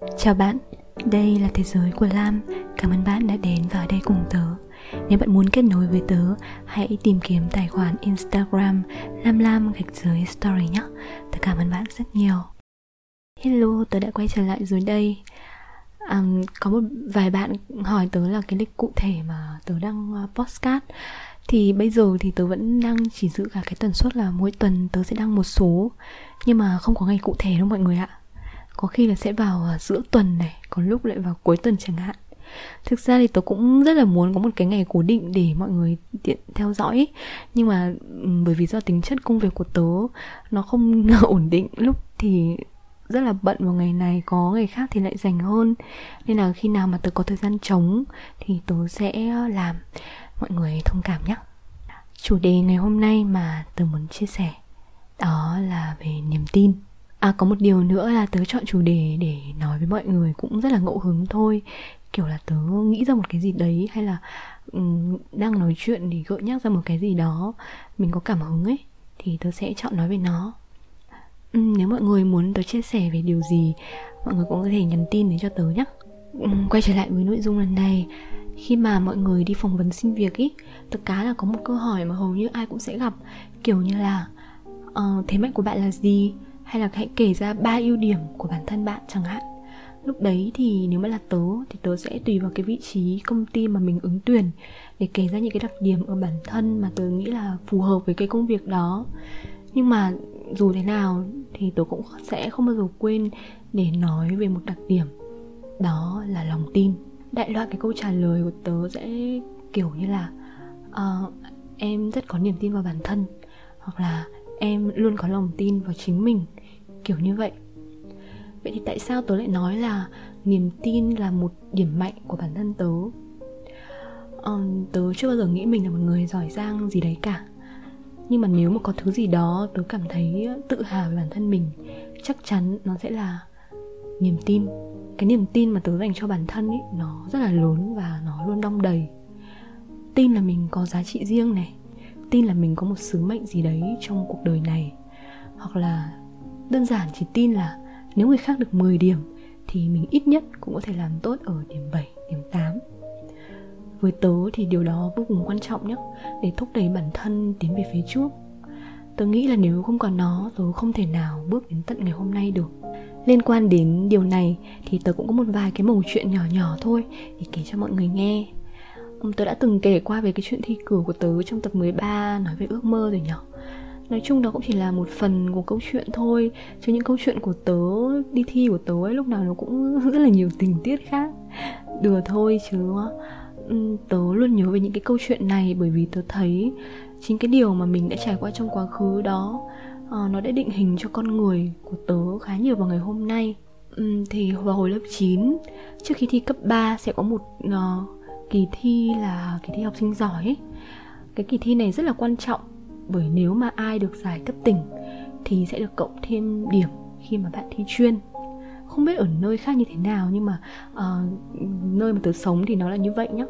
Chào bạn, đây là thế giới của Lam. Cảm ơn bạn đã đến và ở đây cùng tớ. Nếu bạn muốn kết nối với tớ Hãy tìm kiếm tài khoản Instagram Lam Lam gạch dưới story nhé. Tớ cảm ơn bạn rất nhiều. Hello, tớ đã quay trở lại rồi đây. À, Có một vài bạn hỏi tớ là cái lịch cụ thể mà tớ đang ờ, postcard. Thì bây giờ thì tớ vẫn đang chỉ giữ cả cái tần suất là mỗi tuần tớ sẽ đăng một số. Nhưng mà không có ngày cụ thể đâu mọi người ạ có khi là sẽ vào à, giữa tuần này, có lúc lại vào cuối tuần chẳng hạn. Thực ra thì tớ cũng rất là muốn có một cái ngày cố định để mọi người tiện theo dõi nhưng mà bởi vì do tính chất công việc của tớ, nó không ổn định. Lúc thì rất là bận vào ngày này, có ngày khác thì lại dành hơn. Nên là khi nào mà tớ có thời gian trống thì tớ sẽ ờ, làm. Mọi người thông cảm nhé chủ đề ngày hôm nay mà tớ muốn chia sẻ đó là về niềm tin. À có một điều nữa là tớ chọn chủ đề để nói với mọi người cũng rất là ngẫu hứng thôi. Kiểu là tớ nghĩ ra một cái gì đấy hay là um, đang nói chuyện thì gợi nhắc ra một cái gì đó Mình có cảm hứng ấy thì tớ sẽ chọn nói về nó. Um, Nếu mọi người muốn tớ chia sẻ về điều gì Mọi người cũng có thể nhắn tin đến cho tớ nhé um, Quay trở lại với nội dung lần này. Khi mà mọi người đi phỏng vấn xin việc ý Tớ cá là có một câu hỏi mà hầu như ai cũng sẽ gặp. Kiểu như là uh, Thế mạnh của bạn là gì? Hay là hãy kể ra ba ưu điểm của bản thân bạn chẳng hạn. Lúc đấy thì nếu mà là tớ thì tớ sẽ tùy vào cái vị trí công ty mà mình ứng tuyển để kể ra những cái đặc điểm ở bản thân mà tớ nghĩ là phù hợp với cái công việc đó. Nhưng mà dù thế nào thì tớ cũng sẽ không bao giờ quên để nói về một đặc điểm. Đó là lòng tin. Đại loại cái câu trả lời của tớ sẽ kiểu như là uh, em rất có niềm tin vào bản thân. Hoặc là em luôn có lòng tin vào chính mình kiểu như vậy. Vậy thì tại sao tớ lại nói là niềm tin là một điểm mạnh của bản thân tớ? Um, tớ chưa bao giờ nghĩ mình là một người giỏi giang gì đấy cả. Nhưng mà nếu mà có thứ gì đó tớ cảm thấy tự hào về bản thân mình chắc chắn nó sẽ là niềm tin. Cái niềm tin mà tớ dành cho bản thân ấy nó rất là lớn và nó luôn đong đầy. Tin là mình có giá trị riêng này tin là mình có một sứ mệnh gì đấy trong cuộc đời này. Hoặc là đơn giản chỉ tin là nếu người khác được 10 điểm thì mình ít nhất cũng có thể làm tốt ở điểm 7, điểm 8 với tớ thì điều đó vô cùng quan trọng nhé để thúc đẩy bản thân tiến về phía trước. Tớ nghĩ là nếu không có nó tớ không thể nào bước đến tận ngày hôm nay được. Liên quan đến điều này thì tớ cũng có một vài cái mẩu chuyện nhỏ nhỏ thôi để kể cho mọi người nghe tớ đã từng kể qua về cái chuyện thi cử của tớ trong tập 13 nói về ước mơ rồi nhỉ nói chung đó cũng chỉ là một phần của câu chuyện thôi chứ những câu chuyện của tớ đi thi của tớ ấy lúc nào nó cũng rất là nhiều tình tiết khác. Đùa thôi chứ tớ luôn nhớ về những cái câu chuyện này bởi vì tớ thấy chính cái điều mà mình đã trải qua trong quá khứ đó uh, nó đã định hình cho con người của tớ khá nhiều vào ngày hôm nay. Um, thì vào hồi lớp 9 trước khi thi cấp 3 sẽ có một uh, kỳ thi là kỳ thi học sinh giỏi ấy. cái kỳ thi này rất là quan trọng bởi nếu mà ai được giải cấp tỉnh thì sẽ được cộng thêm điểm khi mà bạn thi chuyên. Không biết ở nơi khác như thế nào nhưng mà uh, nơi mà tớ sống thì nó là như vậy nhá.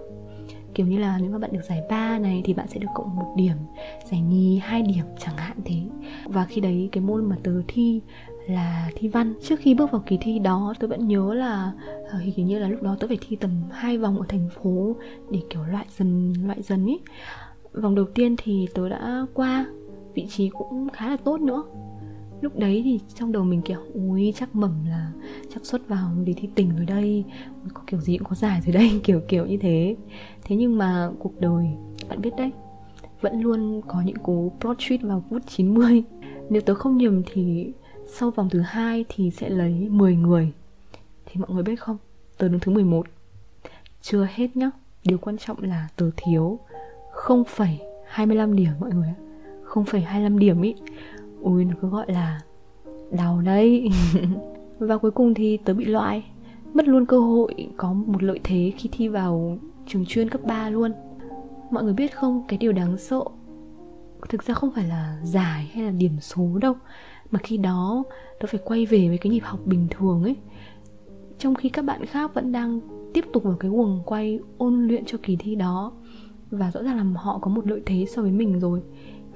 Kiểu như là nếu mà bạn được giải ba này thì bạn sẽ được cộng một điểm giải nhì hai điểm chẳng hạn thế. Và khi đấy cái môn mà tớ thi là thi văn. Trước khi bước vào kỳ thi đó, tôi vẫn nhớ là ờ, hình như là lúc đó tôi phải thi tầm hai vòng ở thành phố để kiểu loại dần loại dần ý. Vòng đầu tiên thì tôi đã qua, vị trí cũng khá là tốt nữa. Lúc đấy thì trong đầu mình kiểu ui chắc mầm là, chắc xuất vào đi thi tỉnh rồi đây, có kiểu gì cũng có giải rồi đây kiểu kiểu như thế. Thế nhưng mà cuộc đời, bạn biết đấy, vẫn luôn có những cú plot twist vào phút 90 nếu tớ không nhầm thì sau vòng thứ hai thì sẽ lấy 10 người. Thì mọi người biết không? Tớ đứng thứ 11 chưa hết nhá. Điều quan trọng là tớ thiếu 0,25 điểm mọi người ạ. 0,25 điểm ý. Ui nó cứ gọi là đau đấy. Và cuối cùng thì tớ bị loại. Mất luôn cơ hội có một lợi thế khi thi vào trường chuyên cấp 3 luôn. Mọi người biết không, cái điều đáng sợ Thực ra không phải là giải hay là điểm số đâu. Mà khi đó nó phải quay về với cái nhịp học bình thường ấy. Trong khi các bạn khác vẫn đang tiếp tục vào cái guồng quay ôn luyện cho kỳ thi đó. Và rõ ràng là họ có một lợi thế so với mình rồi.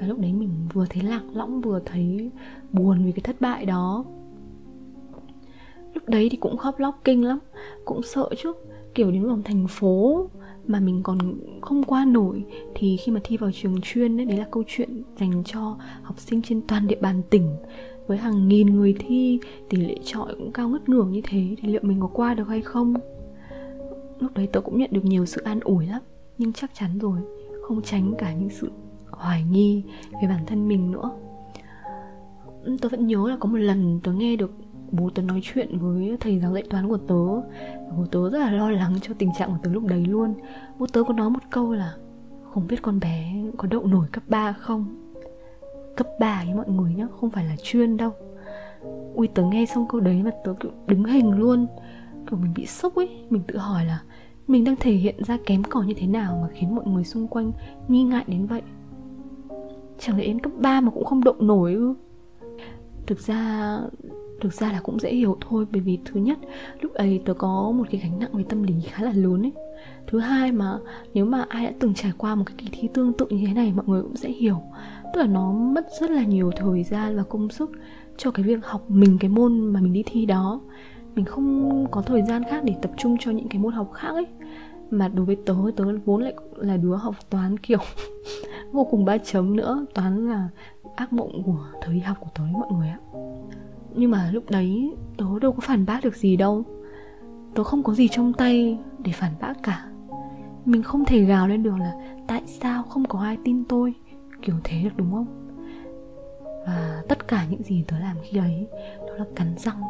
Và lúc đấy mình vừa thấy lạc lõng, vừa thấy buồn vì cái thất bại đó. Lúc đấy thì cũng khóc lóc kinh lắm, cũng sợ chứ kiểu đến vòng thành phố mà mình còn không qua nổi thì khi mà thi vào trường chuyên ấy, đấy là câu chuyện dành cho học sinh trên toàn địa bàn tỉnh. Với hàng nghìn người thi tỷ lệ trọi cũng cao ngất ngưởng như thế thì liệu mình có qua được hay không? Lúc đấy tớ cũng nhận được nhiều sự an ủi lắm nhưng chắc chắn rồi không tránh cả những sự hoài nghi về bản thân mình nữa. Tớ vẫn nhớ là có một lần tớ nghe được bố tớ nói chuyện với thầy giáo dạy toán của tớ. Bố tớ rất là lo lắng cho tình trạng của tớ lúc đấy luôn. Bố tớ có nói một câu là, không biết con bé có đậu nổi cấp 3 không? Cấp 3 ấy mọi người nhá, không phải là chuyên đâu. Ui, tớ nghe xong câu đấy mà tớ kiểu đứng hình luôn. Kiểu mình bị sốc ấy, mình tự hỏi là mình đang thể hiện ra kém cỏi như thế nào mà khiến mọi người xung quanh nghi ngại đến vậy? Chẳng lẽ đến cấp 3 mà cũng không động nổi ư? Thực ra thực ra là cũng dễ hiểu thôi, bởi vì thứ nhất, lúc ấy tớ có một cái gánh nặng về tâm lý khá là lớn ấy. Thứ hai mà, nếu mà ai đã từng trải qua một cái kỳ thi tương tự như thế này, mọi người cũng sẽ hiểu. Tức là nó mất rất là nhiều thời gian và công sức cho cái việc học mình cái môn mà mình đi thi đó. Mình không có thời gian khác để tập trung cho những cái môn học khác ấy. Mà đối với tớ tớ vốn lại là đứa học toán kiểu vô cùng ba chấm nữa, toán là ác mộng của thời học của tớ mọi người ạ nhưng mà lúc đấy tớ đâu có phản bác được gì đâu. Tớ không có gì trong tay để phản bác cả. Mình không thể gào lên được là tại sao không có ai tin tôi? Kiểu thế được đúng không? Và tất cả những gì tớ làm khi ấy, đó là cắn răng,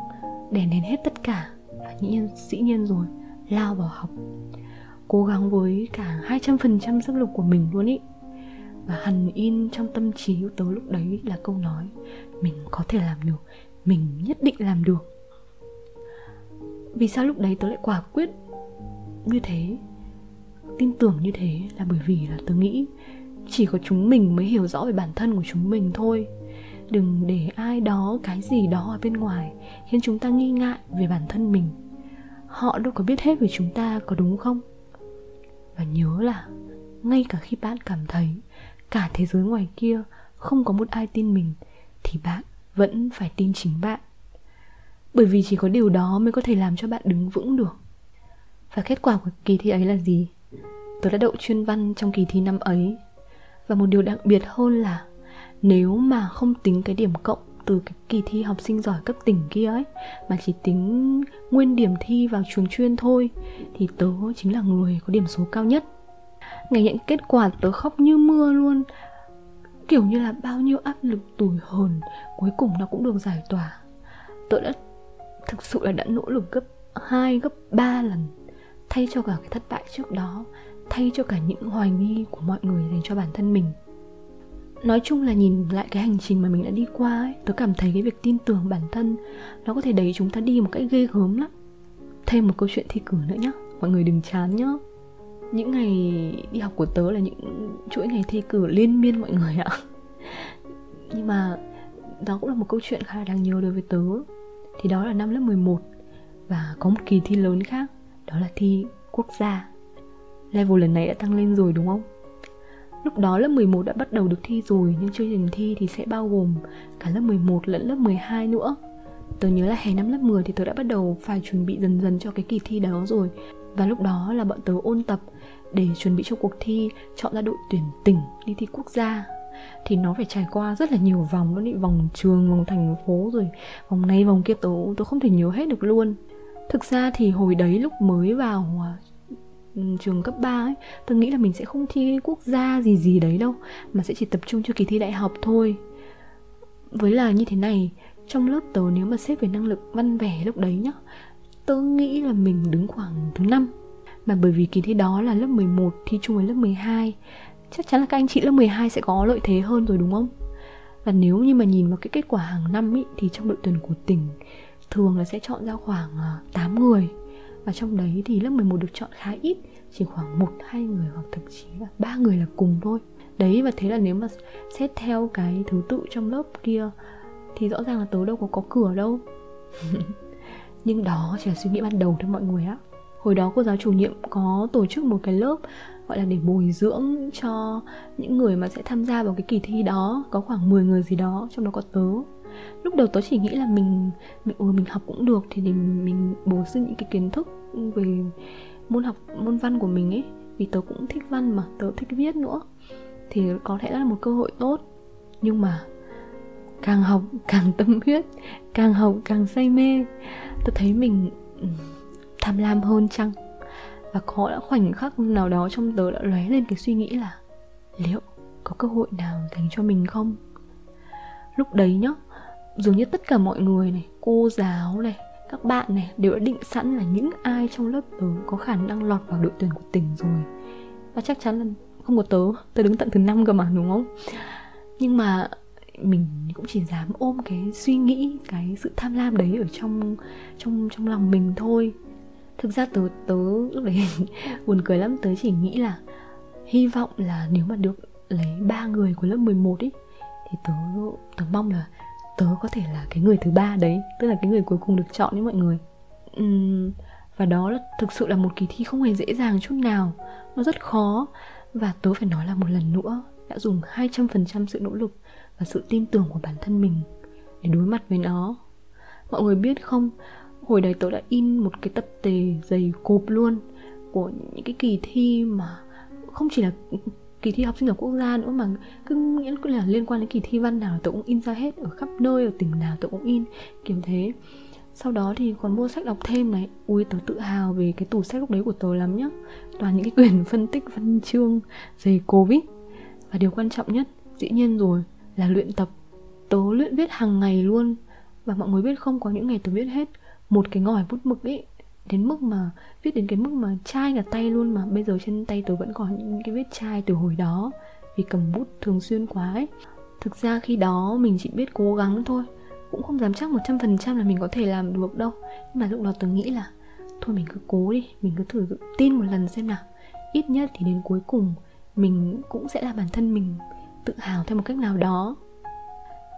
đè nén hết tất cả. Và dĩ nhiên dĩ nhiên rồi, lao vào học. Cố gắng với cả 200% sức lực của mình luôn ý. Và hằn in trong tâm trí của tớ lúc đấy là câu nói, mình có thể làm được mình nhất định làm được. Vì sao lúc đấy tớ lại quả quyết như thế? Tin tưởng như thế là bởi vì là tớ nghĩ chỉ có chúng mình mới hiểu rõ về bản thân của chúng mình thôi. Đừng để ai đó, cái gì đó ở bên ngoài khiến chúng ta nghi ngại về bản thân mình. Họ đâu có biết hết về chúng ta, có đúng không? Và nhớ là ngay cả khi bạn cảm thấy cả thế giới ngoài kia không có một ai tin mình, thì bạn vẫn phải tin chính bạn. Bởi vì chỉ có điều đó mới có thể làm cho bạn đứng vững được. Và kết quả của kỳ thi ấy là gì? Tớ đã đậu chuyên văn trong kỳ thi năm ấy. Và một điều đặc biệt hơn là, nếu mà không tính cái điểm cộng từ cái kỳ thi học sinh giỏi cấp tỉnh kia ấy, mà chỉ tính nguyên điểm thi vào trường chuyên thôi, thì tớ chính là người có điểm số cao nhất. Ngày nhận kết quả tớ khóc như mưa luôn kiểu như là bao nhiêu áp lực tủi hồn cuối cùng nó cũng được giải tỏa. Tớ đã thực sự là đã nỗ lực gấp 2, gấp 3 lần thay cho cả cái thất bại trước đó thay cho cả những hoài nghi của mọi người dành cho bản thân mình. Nói chung là nhìn lại cái hành trình mà mình đã đi qua ấy tớ cảm thấy cái việc tin tưởng bản thân nó có thể đẩy chúng ta đi một cách ghê gớm lắm. Thêm một câu chuyện thi cử nữa nhá mọi người đừng chán nhá những ngày đi học của tớ là những chuỗi ngày thi cử liên miên mọi người ạ. Nhưng mà đó cũng là một câu chuyện khá là đáng nhớ đối với tớ. Thì đó là năm lớp 11 và có một kỳ thi lớn khác, đó là thi quốc gia. Level lần này đã tăng lên rồi, đúng không? Lúc đó lớp 11 đã bắt đầu được thi rồi, Nhưng chương trình thi thì sẽ bao gồm cả lớp 11 lẫn lớp 12 nữa. Tớ nhớ là hè năm lớp 10 thì tớ đã bắt đầu phải chuẩn bị dần dần cho cái kỳ thi đó rồi. Và lúc đó là bọn tớ ôn tập để chuẩn bị cho cuộc thi chọn ra đội tuyển tỉnh đi thi quốc gia. Thì nó phải trải qua rất là nhiều vòng luôn ý vòng trường, vòng thành phố rồi, vòng này, vòng kia, tớ tớ không thể nhớ hết được luôn. Thực ra thì hồi đấy lúc mới vào à, trường cấp 3 ấy tôi nghĩ là mình sẽ không thi quốc gia gì gì đấy đâu, mà sẽ chỉ tập trung cho kỳ thi đại học thôi. Với là như thế này, trong lớp tớ nếu mà xếp về năng lực văn vẻ lúc đấy nhá tớ nghĩ là mình đứng khoảng thứ năm. Mà bởi vì kỳ thi đó là lớp 11 thi chung với lớp 12 chắc chắn là các anh chị lớp 12 sẽ có lợi thế hơn rồi đúng không? Và nếu như mà nhìn vào cái kết quả hàng năm ý, thì trong đội tuyển của tỉnh thường là sẽ chọn ra khoảng à, 8 người. Và trong đấy thì lớp 11 được chọn khá ít chỉ khoảng một hai người hoặc thậm chí là ba người là cùng thôi. Đấy và thế là nếu mà xét theo cái thứ tự trong lớp kia thì rõ ràng là tớ đâu có có cửa đâu. nhưng đó chỉ là suy nghĩ ban đầu thôi mọi người ạ. hồi đó cô giáo chủ nhiệm có tổ chức một cái lớp gọi là để bồi dưỡng cho những người mà sẽ tham gia vào cái kỳ thi đó. Có khoảng 10 người gì đó trong đó có tớ. Lúc đầu tớ chỉ nghĩ là mình mình ừ, mình học cũng được thì mình mình bổ sung những cái kiến thức về môn học môn văn của mình ấy. Vì tớ cũng thích văn mà tớ thích viết nữa. Thì có thể là một cơ hội tốt. Nhưng mà càng học càng tâm huyết, càng học càng say mê. Tôi thấy mình ừ, tham lam hơn chăng? Và có đã khoảnh khắc nào đó trong tớ đã lóe lên cái suy nghĩ là liệu có cơ hội nào dành cho mình không? Lúc đấy nhá, dường như tất cả mọi người này, cô giáo này, các bạn này đều đã định sẵn là những ai trong lớp tớ có khả năng lọt vào đội tuyển của tỉnh rồi. Và chắc chắn là không có tớ tớ đứng tận thứ năm cơ mà, đúng không? Nhưng mà mình cũng chỉ dám ôm cái suy nghĩ cái sự tham lam đấy ở trong trong trong lòng mình thôi. Thực ra tớ tớ lúc đấy buồn cười lắm. Tớ chỉ nghĩ là hy vọng là nếu mà được lấy ba người của lớp 11 ấy thì tớ tớ mong là tớ có thể là cái người thứ ba đấy tức là cái người cuối cùng được chọn đấy mọi người. Uhm, và đó là thực sự là một kỳ thi không hề dễ dàng chút nào. Nó rất khó. Và tớ phải nói là một lần nữa đã dùng 200% sự nỗ lực và sự tin tưởng của bản thân mình để đối mặt với nó. Mọi người biết không, hồi đấy tớ đã in một cái tập tề dày cộp luôn của những cái kỳ thi mà không chỉ là kỳ thi học sinh giỏi quốc gia nữa mà cứ nghĩa là liên quan đến kỳ thi văn nào tôi cũng in ra hết ở khắp nơi, ở tỉnh nào tôi cũng in, kiểu thế. Sau đó thì còn mua sách đọc thêm này. Ui, tớ tự hào về cái tủ sách lúc đấy của tớ lắm nhá. Toàn những cái quyển phân tích văn chương, dày covid và điều quan trọng nhất, dĩ nhiên rồi là luyện tập tớ luyện viết hàng ngày luôn. Và mọi người biết không, có những ngày tớ viết hết một cái ngòi bút mực ấy đến mức mà, viết đến cái mức mà chai cả tay luôn mà. Bây giờ trên tay tớ vẫn còn những cái vết chai từ hồi đó, vì cầm bút thường xuyên quá ấy. Thực ra khi đó mình chỉ biết cố gắng thôi, cũng không dám chắc một trăm phần trăm là mình có thể làm được đâu. Nhưng mà lúc đó tớ nghĩ là, thôi mình cứ cố đi, mình cứ thử tin một lần xem nào. Ít nhất thì đến cuối cùng mình cũng sẽ là bản thân mình tự hào theo một cách nào đó.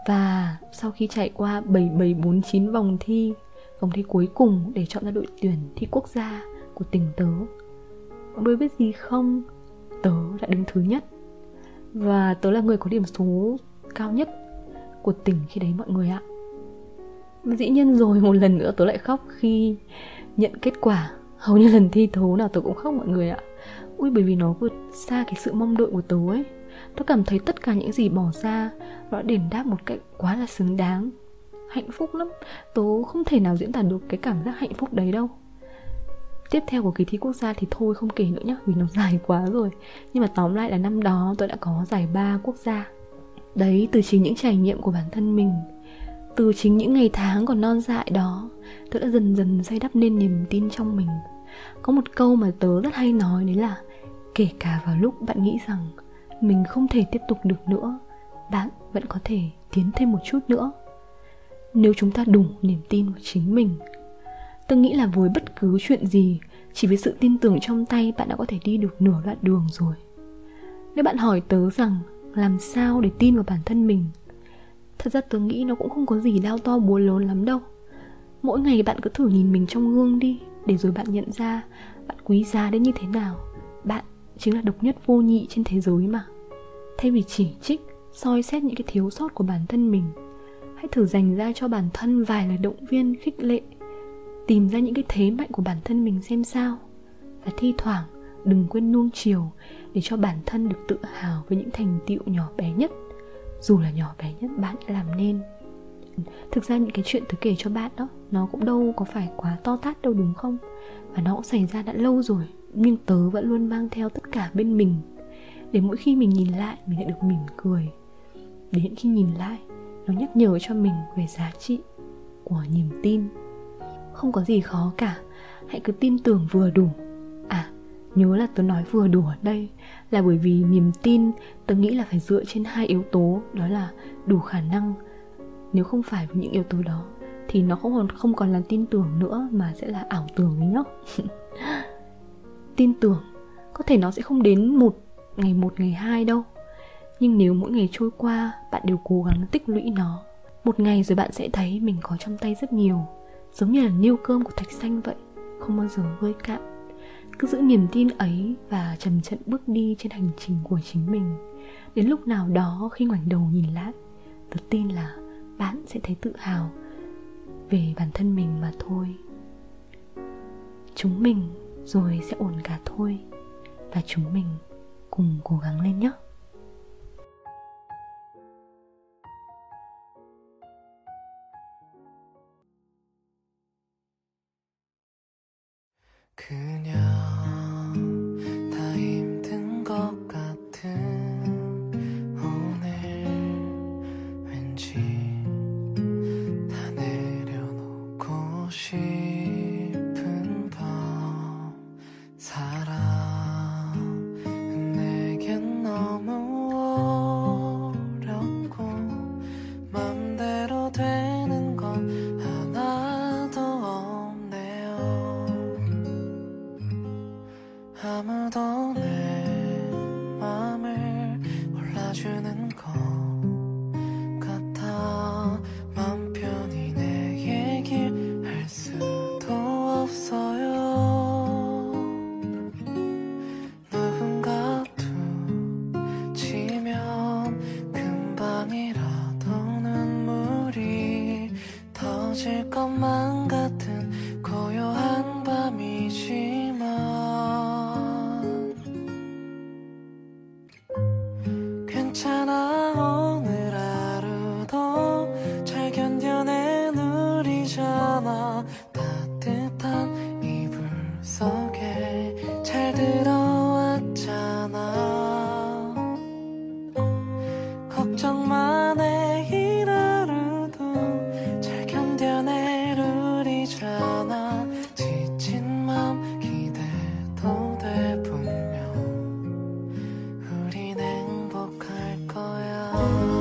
Và sau khi chạy qua 7749 vòng thi vòng thi cuối cùng để chọn ra đội tuyển thi quốc gia của tỉnh tớ mọi người biết gì không? Tớ đã đứng thứ nhất. Và tớ là người có điểm số cao nhất của tỉnh khi đấy mọi người ạ. Và dĩ nhiên rồi, một lần nữa tớ lại khóc khi nhận kết quả. Hầu như lần thi thố nào tớ cũng khóc mọi người ạ. Ui, bởi vì nó vượt xa cái sự mong đợi của tớ ấy tôi cảm thấy tất cả những gì bỏ ra, nó đã đền đáp một cách quá là xứng đáng. Hạnh phúc lắm. Tớ không thể nào diễn tả được cái cảm giác hạnh phúc đấy đâu. Tiếp theo của kỳ thi quốc gia thì thôi không kể nữa nhá, vì nó dài quá rồi. Nhưng mà tóm lại là năm đó tôi đã có giải ba quốc gia. Đấy, từ chính những trải nghiệm của bản thân mình, từ chính những ngày tháng còn non dại đó, tôi đã dần dần xây đắp nên niềm tin trong mình. Có một câu mà tớ rất hay nói đấy là, kể cả vào lúc bạn nghĩ rằng mình không thể tiếp tục được nữa, bạn vẫn có thể tiến thêm một chút nữa. Nếu chúng ta đủ niềm tin vào chính mình, tôi nghĩ là với bất cứ chuyện gì, chỉ với sự tin tưởng trong tay bạn đã có thể đi được nửa đoạn đường rồi. Nếu bạn hỏi tớ rằng làm sao để tin vào bản thân mình, thật ra tớ nghĩ nó cũng không có gì đau to búa lớn lắm đâu. Mỗi ngày bạn cứ thử nhìn mình trong gương đi, để rồi bạn nhận ra bạn quý giá đến như thế nào. Bạn chính là độc nhất vô nhị trên thế giới mà. Thay vì chỉ trích, soi xét những cái thiếu sót của bản thân mình, hãy thử dành ra cho bản thân vài lời động viên, khích lệ, tìm ra những cái thế mạnh của bản thân mình xem sao. Và thi thoảng, đừng quên nuông chiều để cho bản thân được tự hào với những thành tựu nhỏ bé nhất. Dù là nhỏ bé nhất, bạn đã làm nên thực ra những cái chuyện tớ kể cho bạn đó, nó cũng đâu có phải quá to tát đâu đúng không? Và nó cũng xảy ra đã lâu rồi, nhưng tớ vẫn luôn mang theo tất cả bên mình. Để mỗi khi mình nhìn lại, mình lại được mỉm cười. Đến khi nhìn lại, nó nhắc nhở cho mình về giá trị của niềm tin. Không có gì khó cả, hãy cứ tin tưởng vừa đủ. À nhớ là tớ nói vừa đủ ở đây, là bởi vì niềm tin tớ nghĩ là phải dựa trên hai yếu tố, đó là đủ khả năng nếu không phải với những yếu tố đó, thì nó không còn không còn là tin tưởng nữa mà sẽ là ảo tưởng đấy nhá. Tin tưởng, có thể nó sẽ không đến một ngày một, ngày hai đâu. Nhưng nếu mỗi ngày trôi qua, bạn đều cố gắng tích lũy nó, một ngày rồi bạn sẽ thấy mình có trong tay rất nhiều. Giống như là niêu cơm của thạch xanh vậy, không bao giờ vơi cạn. Cứ giữ niềm tin ấy và trầm trận bước đi trên hành trình của chính mình. Đến lúc nào đó khi ngoảnh đầu nhìn lại tôi tin là bạn sẽ thấy tự hào về bản thân mình mà thôi. Chúng mình rồi sẽ ổn cả thôi và chúng mình cùng cố gắng lên nhé 같은 Oh.